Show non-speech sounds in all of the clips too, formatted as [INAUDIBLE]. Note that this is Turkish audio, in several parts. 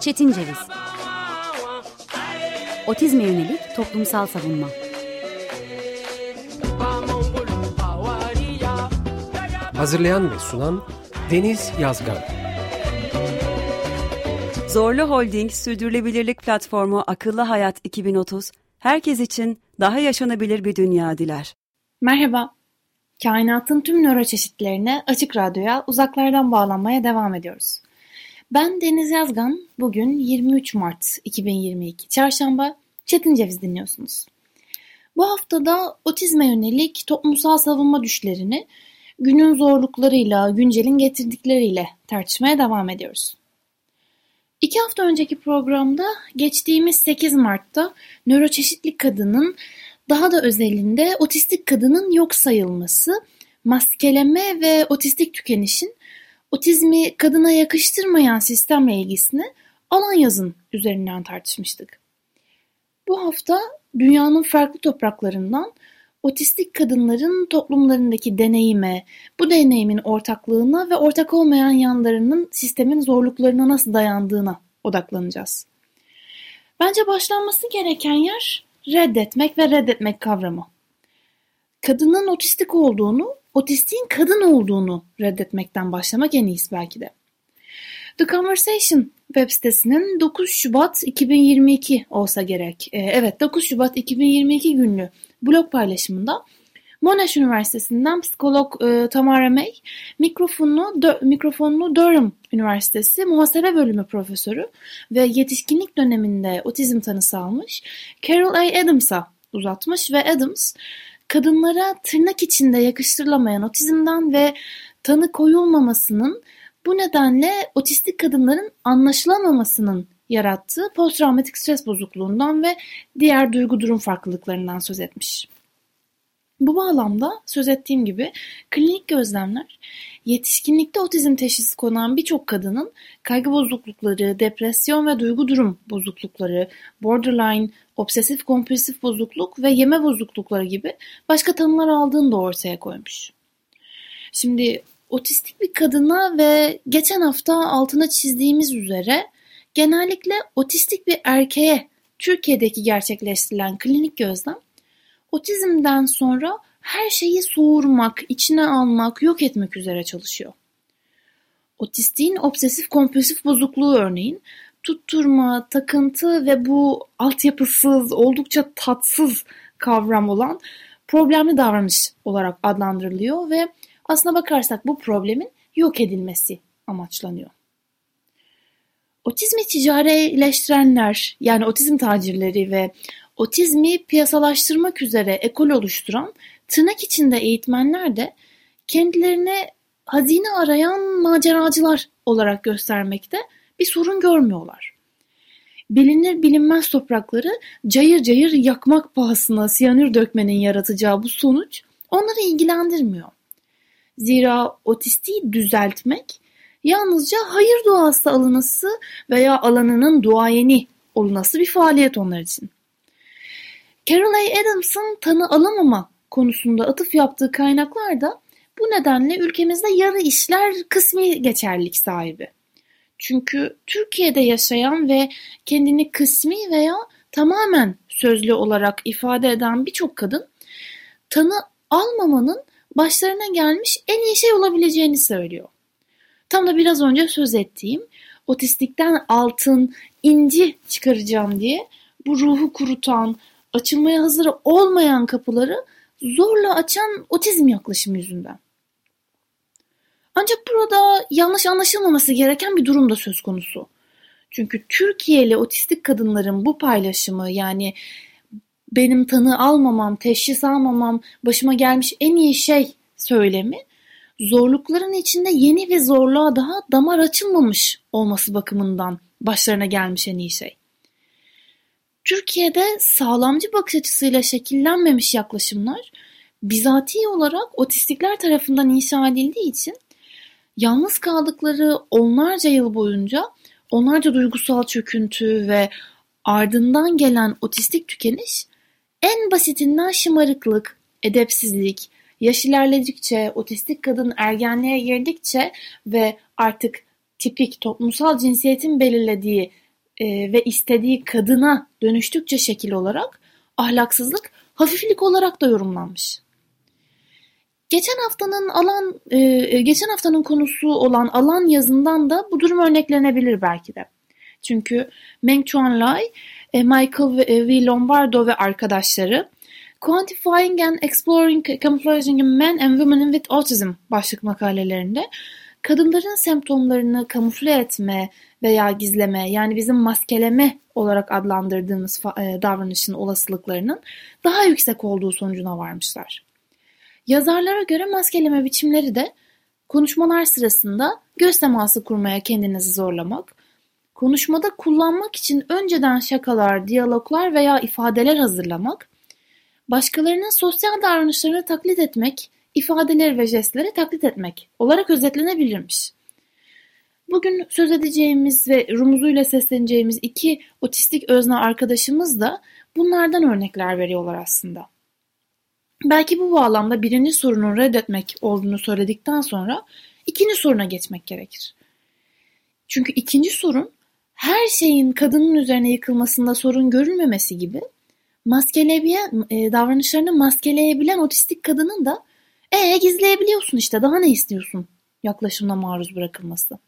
Çetin Ceviz. Otizme yönelik toplumsal savunma. Hazırlayan ve sunan Deniz Yazgan. Zorlu Holding Sürdürülebilirlik Platformu Akıllı Hayat 2030, herkes için daha yaşanabilir bir dünya diler. Merhaba, kainatın tüm nöroçeşitlerine Açık Radyo'ya uzaklardan bağlanmaya devam ediyoruz. Ben Deniz Yazgan, bugün 23 Mart 2022 Çarşamba, Çetin Ceviz dinliyorsunuz. Bu haftada otizme yönelik toplumsal savunma düşlerini günün zorluklarıyla, güncelin getirdikleriyle tartışmaya devam ediyoruz. İki hafta önceki programda geçtiğimiz 8 Mart'ta nöroçeşitli kadının daha da özelinde otistik kadının yok sayılması, maskeleme ve otistik tükenişin otizmi kadına yakıştırmayan sistemle ilgisini alan yazın üzerinden tartışmıştık. Bu hafta dünyanın farklı topraklarından otistik kadınların toplumlarındaki deneyime, bu deneyimin ortaklığına ve ortak olmayan yanlarının sistemin zorluklarına nasıl dayandığına odaklanacağız. Bence başlanması gereken yer reddetmek ve reddetmek kavramı. Kadının otistik olduğunu, otistiğin kadın olduğunu reddetmekten başlamak en iyisi belki de. The Conversation web sitesinin 9 Şubat 2022 olsa gerek. Ee, evet 9 Şubat 2022 günlü blog paylaşımında Monash Üniversitesi'nden psikolog e, Tamara May, mikrofonunu, dö, mikrofonunu Durham Üniversitesi Muhasebe Bölümü Profesörü ve yetişkinlik döneminde otizm tanısı almış Carol A. Adams'a uzatmış ve Adams, kadınlara tırnak içinde yakıştırılamayan otizmden ve tanı koyulmamasının bu nedenle otistik kadınların anlaşılamamasının yarattığı posttraumatik stres bozukluğundan ve diğer duygu durum farklılıklarından söz etmiş. Bu bağlamda söz ettiğim gibi klinik gözlemler yetişkinlikte otizm teşhisi konan birçok kadının kaygı bozuklukları, depresyon ve duygu durum bozuklukları, borderline, obsesif kompulsif bozukluk ve yeme bozuklukları gibi başka tanılar aldığını da ortaya koymuş. Şimdi otistik bir kadına ve geçen hafta altına çizdiğimiz üzere genellikle otistik bir erkeğe Türkiye'deki gerçekleştirilen klinik gözlem otizmden sonra her şeyi soğurmak, içine almak, yok etmek üzere çalışıyor. Otistiğin obsesif kompulsif bozukluğu örneğin tutturma, takıntı ve bu altyapısız, oldukça tatsız kavram olan problemli davranış olarak adlandırılıyor ve aslına bakarsak bu problemin yok edilmesi amaçlanıyor. Otizmi ticarileştirenler yani otizm tacirleri ve otizmi piyasalaştırmak üzere ekol oluşturan tırnak içinde eğitmenler de kendilerine hazine arayan maceracılar olarak göstermekte bir sorun görmüyorlar. Bilinir bilinmez toprakları cayır cayır yakmak pahasına siyanür dökmenin yaratacağı bu sonuç onları ilgilendirmiyor. Zira otistiği düzeltmek yalnızca hayır duası alınası veya alanının duayeni olunası bir faaliyet onlar için. Carol A. Adams'ın tanı alamama konusunda atıf yaptığı kaynaklar da bu nedenle ülkemizde yarı işler kısmi geçerlilik sahibi. Çünkü Türkiye'de yaşayan ve kendini kısmi veya tamamen sözlü olarak ifade eden birçok kadın tanı almamanın başlarına gelmiş en iyi şey olabileceğini söylüyor. Tam da biraz önce söz ettiğim otistikten altın, inci çıkaracağım diye bu ruhu kurutan, açılmaya hazır olmayan kapıları zorla açan otizm yaklaşımı yüzünden. Ancak burada yanlış anlaşılmaması gereken bir durum da söz konusu. Çünkü Türkiye'li otistik kadınların bu paylaşımı yani benim tanı almamam, teşhis almamam başıma gelmiş en iyi şey söylemi zorlukların içinde yeni ve zorluğa daha damar açılmamış olması bakımından başlarına gelmiş en iyi şey. Türkiye'de sağlamcı bakış açısıyla şekillenmemiş yaklaşımlar bizatihi olarak otistikler tarafından inşa edildiği için yalnız kaldıkları onlarca yıl boyunca onlarca duygusal çöküntü ve ardından gelen otistik tükeniş en basitinden şımarıklık, edepsizlik, yaş ilerledikçe, otistik kadın ergenliğe girdikçe ve artık tipik toplumsal cinsiyetin belirlediği e, ve istediği kadına dönüştükçe şekil olarak ahlaksızlık hafiflik olarak da yorumlanmış. Geçen haftanın alan e, e, geçen haftanın konusu olan alan yazından da bu durum örneklenebilir belki de. Çünkü Meng Chuan Lai, e, Michael V. Lombardo ve arkadaşları Quantifying and Exploring Camouflaging Men and Women with Autism başlık makalelerinde kadınların semptomlarını kamufle etme veya gizleme yani bizim maskeleme olarak adlandırdığımız davranışın olasılıklarının daha yüksek olduğu sonucuna varmışlar. Yazarlara göre maskeleme biçimleri de konuşmalar sırasında göz teması kurmaya kendinizi zorlamak, konuşmada kullanmak için önceden şakalar, diyaloglar veya ifadeler hazırlamak, başkalarının sosyal davranışlarını taklit etmek, ifadeleri ve jestleri taklit etmek olarak özetlenebilirmiş. Bugün söz edeceğimiz ve rumuzuyla sesleneceğimiz iki otistik özne arkadaşımız da bunlardan örnekler veriyorlar aslında. Belki bu bağlamda birinci sorunun reddetmek olduğunu söyledikten sonra ikinci soruna geçmek gerekir. Çünkü ikinci sorun her şeyin kadının üzerine yıkılmasında sorun görülmemesi gibi maskeleyebilen, e, davranışlarını maskeleyebilen otistik kadının da e gizleyebiliyorsun işte daha ne istiyorsun yaklaşımına maruz bırakılması.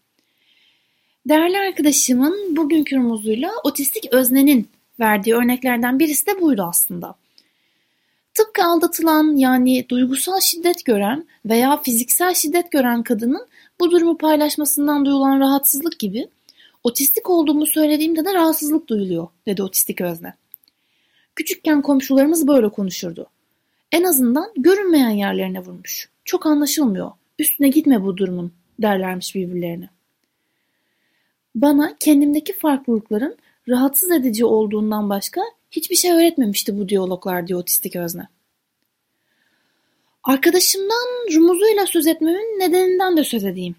Değerli arkadaşımın bugünkü rumuzuyla otistik öznenin verdiği örneklerden birisi de buydu aslında. Tıpkı aldatılan yani duygusal şiddet gören veya fiziksel şiddet gören kadının bu durumu paylaşmasından duyulan rahatsızlık gibi otistik olduğumu söylediğimde de rahatsızlık duyuluyor dedi otistik özne. Küçükken komşularımız böyle konuşurdu. En azından görünmeyen yerlerine vurmuş. Çok anlaşılmıyor. Üstüne gitme bu durumun derlermiş birbirlerine. Bana kendimdeki farklılıkların rahatsız edici olduğundan başka hiçbir şey öğretmemişti bu diyaloglar diyor otistik özne. Arkadaşımdan rumuzuyla söz etmemin nedeninden de söz edeyim.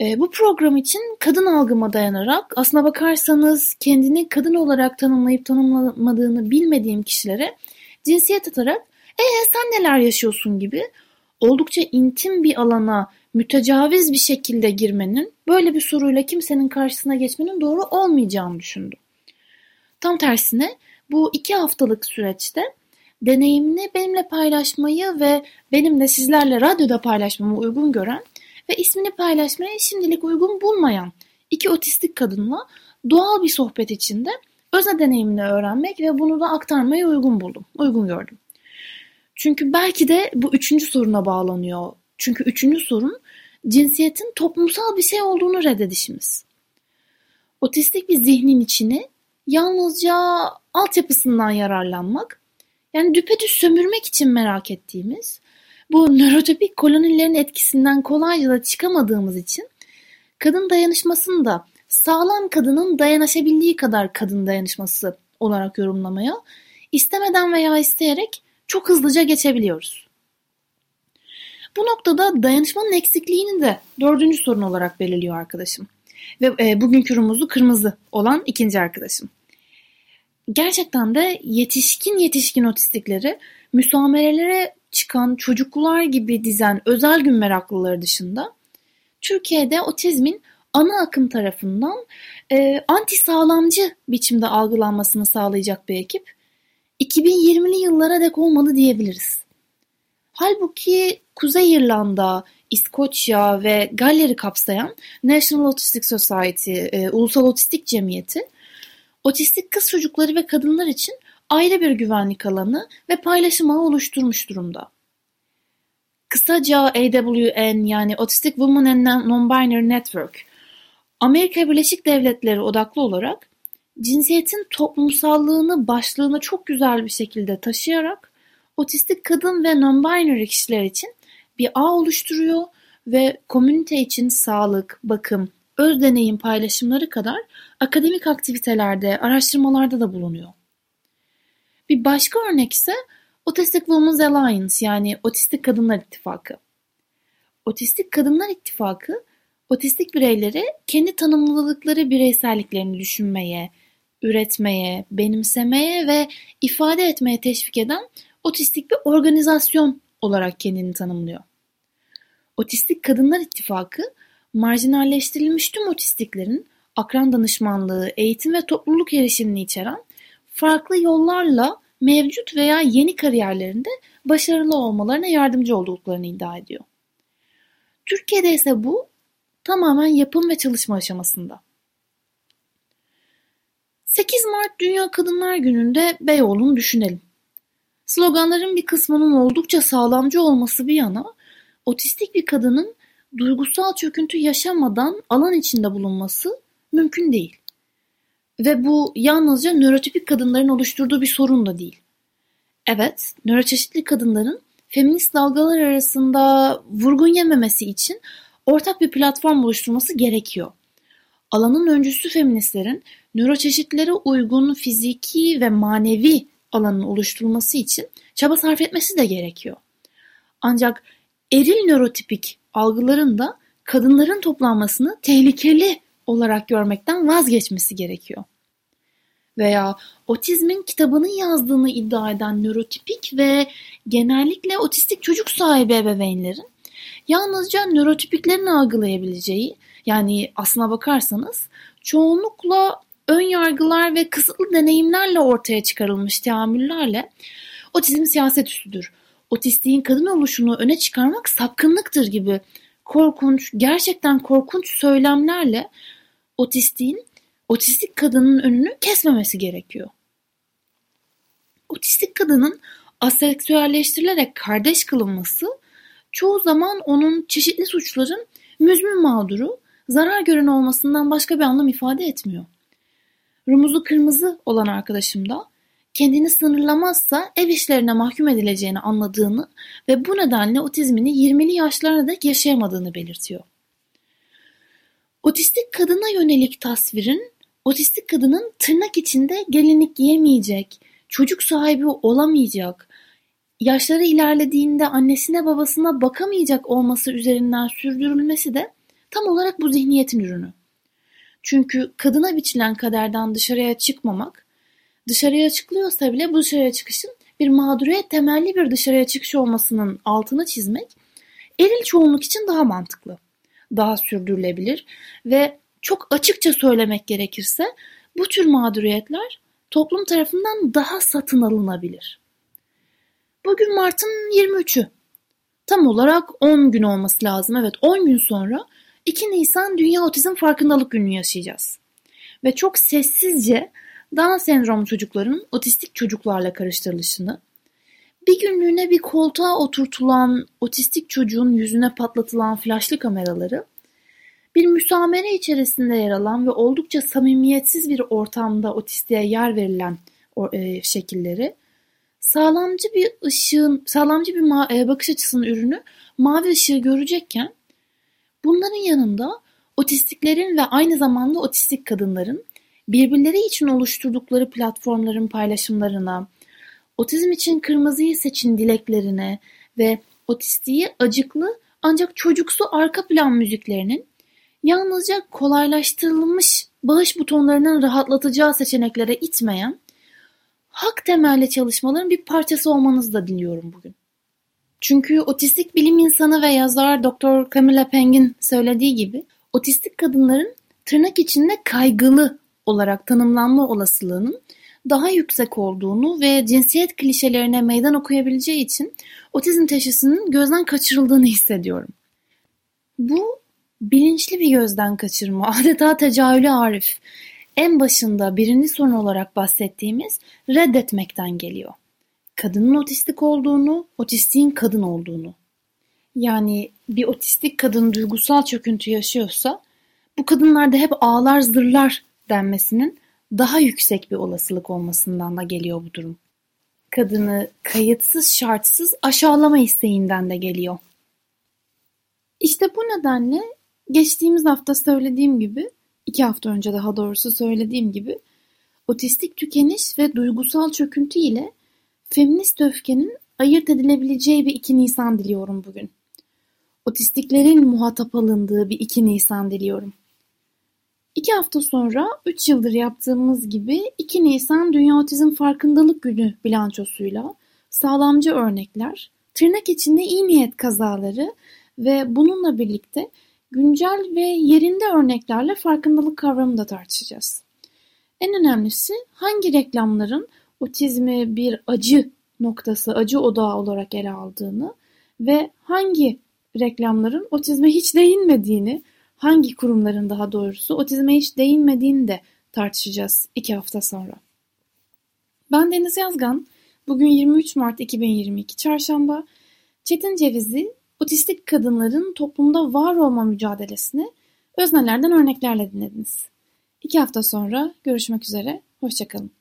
E, bu program için kadın algıma dayanarak aslına bakarsanız kendini kadın olarak tanımlayıp tanımlamadığını bilmediğim kişilere cinsiyet atarak ee sen neler yaşıyorsun gibi oldukça intim bir alana mütecaviz bir şekilde girmenin böyle bir soruyla kimsenin karşısına geçmenin doğru olmayacağını düşündüm. Tam tersine bu iki haftalık süreçte deneyimini benimle paylaşmayı ve benim de sizlerle radyoda paylaşmamı uygun gören ve ismini paylaşmaya şimdilik uygun bulmayan iki otistik kadınla doğal bir sohbet içinde özne deneyimini öğrenmek ve bunu da aktarmaya uygun buldum, uygun gördüm. Çünkü belki de bu üçüncü soruna bağlanıyor. Çünkü üçüncü sorun cinsiyetin toplumsal bir şey olduğunu reddedişimiz. Otistik bir zihnin içini yalnızca altyapısından yararlanmak, yani düpedüz sömürmek için merak ettiğimiz, bu nörotipik kolonilerin etkisinden kolayca da çıkamadığımız için kadın dayanışmasını da sağlam kadının dayanışabildiği kadar kadın dayanışması olarak yorumlamaya, istemeden veya isteyerek çok hızlıca geçebiliyoruz. Bu noktada dayanışmanın eksikliğini de dördüncü sorun olarak belirliyor arkadaşım. Ve e, bugünkü rumuzu kırmızı olan ikinci arkadaşım. Gerçekten de yetişkin yetişkin otistikleri müsamerelere çıkan çocuklar gibi dizen özel gün meraklıları dışında Türkiye'de otizmin ana akım tarafından e, anti sağlamcı biçimde algılanmasını sağlayacak bir ekip 2020'li yıllara dek olmalı diyebiliriz. Halbuki Kuzey İrlanda, İskoçya ve Galler'i kapsayan National Autistic Society, e, Ulusal Otistik Cemiyeti, otistik kız çocukları ve kadınlar için ayrı bir güvenlik alanı ve paylaşım ağı oluşturmuş durumda. Kısaca AWN yani Autistic Women and Non-Binary Network, Amerika Birleşik Devletleri odaklı olarak cinsiyetin toplumsallığını başlığına çok güzel bir şekilde taşıyarak otistik kadın ve non-binary kişiler için bir ağ oluşturuyor ve komünite için sağlık, bakım, öz deneyim paylaşımları kadar akademik aktivitelerde, araştırmalarda da bulunuyor. Bir başka örnek ise Autistic Women's Alliance yani Otistik Kadınlar İttifakı. Otistik Kadınlar İttifakı, otistik bireyleri kendi tanımlılıkları bireyselliklerini düşünmeye, üretmeye, benimsemeye ve ifade etmeye teşvik eden otistik bir organizasyon olarak kendini tanımlıyor. Otistik Kadınlar İttifakı, marjinalleştirilmiş tüm otistiklerin akran danışmanlığı, eğitim ve topluluk erişimini içeren farklı yollarla mevcut veya yeni kariyerlerinde başarılı olmalarına yardımcı olduklarını iddia ediyor. Türkiye'de ise bu tamamen yapım ve çalışma aşamasında. 8 Mart Dünya Kadınlar Günü'nde Beyoğlu'nu düşünelim. Sloganların bir kısmının oldukça sağlamcı olması bir yana, otistik bir kadının duygusal çöküntü yaşamadan alan içinde bulunması mümkün değil. Ve bu yalnızca nörotipik kadınların oluşturduğu bir sorun da değil. Evet, nöroçeşitli kadınların feminist dalgalar arasında vurgun yememesi için ortak bir platform oluşturması gerekiyor. Alanın öncüsü feministlerin nöroçeşitlere uygun fiziki ve manevi alanın oluşturulması için çaba sarf etmesi de gerekiyor. Ancak eril nörotipik algıların da kadınların toplanmasını tehlikeli olarak görmekten vazgeçmesi gerekiyor. Veya otizmin kitabını yazdığını iddia eden nörotipik ve genellikle otistik çocuk sahibi ebeveynlerin yalnızca nörotipiklerin algılayabileceği yani aslına bakarsanız çoğunlukla ön yargılar ve kısıtlı deneyimlerle ortaya çıkarılmış teamüllerle otizm siyaset üstüdür. Otistiğin kadın oluşunu öne çıkarmak sapkınlıktır gibi korkunç, gerçekten korkunç söylemlerle otistiğin, otistik kadının önünü kesmemesi gerekiyor. Otistik kadının aseksüelleştirilerek kardeş kılınması çoğu zaman onun çeşitli suçların müzmin mağduru, zarar gören olmasından başka bir anlam ifade etmiyor. Rumuzu kırmızı olan arkadaşım da kendini sınırlamazsa ev işlerine mahkum edileceğini anladığını ve bu nedenle otizmini 20'li yaşlarına dek yaşayamadığını belirtiyor. Otistik kadına yönelik tasvirin, otistik kadının tırnak içinde gelinlik giyemeyecek, çocuk sahibi olamayacak, yaşları ilerlediğinde annesine babasına bakamayacak olması üzerinden sürdürülmesi de tam olarak bu zihniyetin ürünü. Çünkü kadına biçilen kaderden dışarıya çıkmamak, dışarıya çıkılıyorsa bile bu dışarıya çıkışın bir mağduriyet temelli bir dışarıya çıkış olmasının altını çizmek eril çoğunluk için daha mantıklı, daha sürdürülebilir ve çok açıkça söylemek gerekirse bu tür mağduriyetler toplum tarafından daha satın alınabilir. Bugün Mart'ın 23'ü. Tam olarak 10 gün olması lazım. Evet 10 gün sonra 2 Nisan Dünya Otizm Farkındalık Günü yaşayacağız. Ve çok sessizce Down sendromlu çocukların otistik çocuklarla karıştırılışını, bir günlüğüne bir koltuğa oturtulan otistik çocuğun yüzüne patlatılan flaşlı kameraları, bir müsamere içerisinde yer alan ve oldukça samimiyetsiz bir ortamda otistiğe yer verilen e, şekilleri, sağlamcı bir ışığın, sağlamcı bir e, bakış açısının ürünü mavi ışığı görecekken, bunların yanında otistiklerin ve aynı zamanda otistik kadınların birbirleri için oluşturdukları platformların paylaşımlarına, otizm için kırmızıyı seçin dileklerine ve otistiği acıklı ancak çocuksu arka plan müziklerinin yalnızca kolaylaştırılmış bağış butonlarının rahatlatacağı seçeneklere itmeyen hak temelli çalışmaların bir parçası olmanızı da diliyorum bugün. Çünkü otistik bilim insanı ve yazar Dr. Camilla Peng'in söylediği gibi otistik kadınların tırnak içinde kaygılı olarak tanımlanma olasılığının daha yüksek olduğunu ve cinsiyet klişelerine meydan okuyabileceği için otizm teşhisinin gözden kaçırıldığını hissediyorum. Bu bilinçli bir gözden kaçırma, [LAUGHS] adeta tecahülü arif. En başında birinci sorun olarak bahsettiğimiz reddetmekten geliyor. Kadının otistik olduğunu, otistiğin kadın olduğunu. Yani bir otistik kadın duygusal çöküntü yaşıyorsa bu kadınlar da hep ağlar zırlar denmesinin daha yüksek bir olasılık olmasından da geliyor bu durum. Kadını kayıtsız şartsız aşağılama isteğinden de geliyor. İşte bu nedenle geçtiğimiz hafta söylediğim gibi, iki hafta önce daha doğrusu söylediğim gibi, otistik tükeniş ve duygusal çöküntü ile feminist öfkenin ayırt edilebileceği bir 2 Nisan diliyorum bugün. Otistiklerin muhatap alındığı bir 2 Nisan diliyorum. İki hafta sonra üç yıldır yaptığımız gibi 2 Nisan Dünya Otizm Farkındalık Günü bilançosuyla sağlamcı örnekler, tırnak içinde iyi niyet kazaları ve bununla birlikte güncel ve yerinde örneklerle farkındalık kavramını da tartışacağız. En önemlisi hangi reklamların otizmi bir acı noktası, acı odağı olarak ele aldığını ve hangi reklamların otizme hiç değinmediğini, hangi kurumların daha doğrusu otizme hiç değinmediğini de tartışacağız iki hafta sonra. Ben Deniz Yazgan, bugün 23 Mart 2022 Çarşamba, Çetin Ceviz'i otistik kadınların toplumda var olma mücadelesini öznelerden örneklerle dinlediniz. İki hafta sonra görüşmek üzere, hoşçakalın.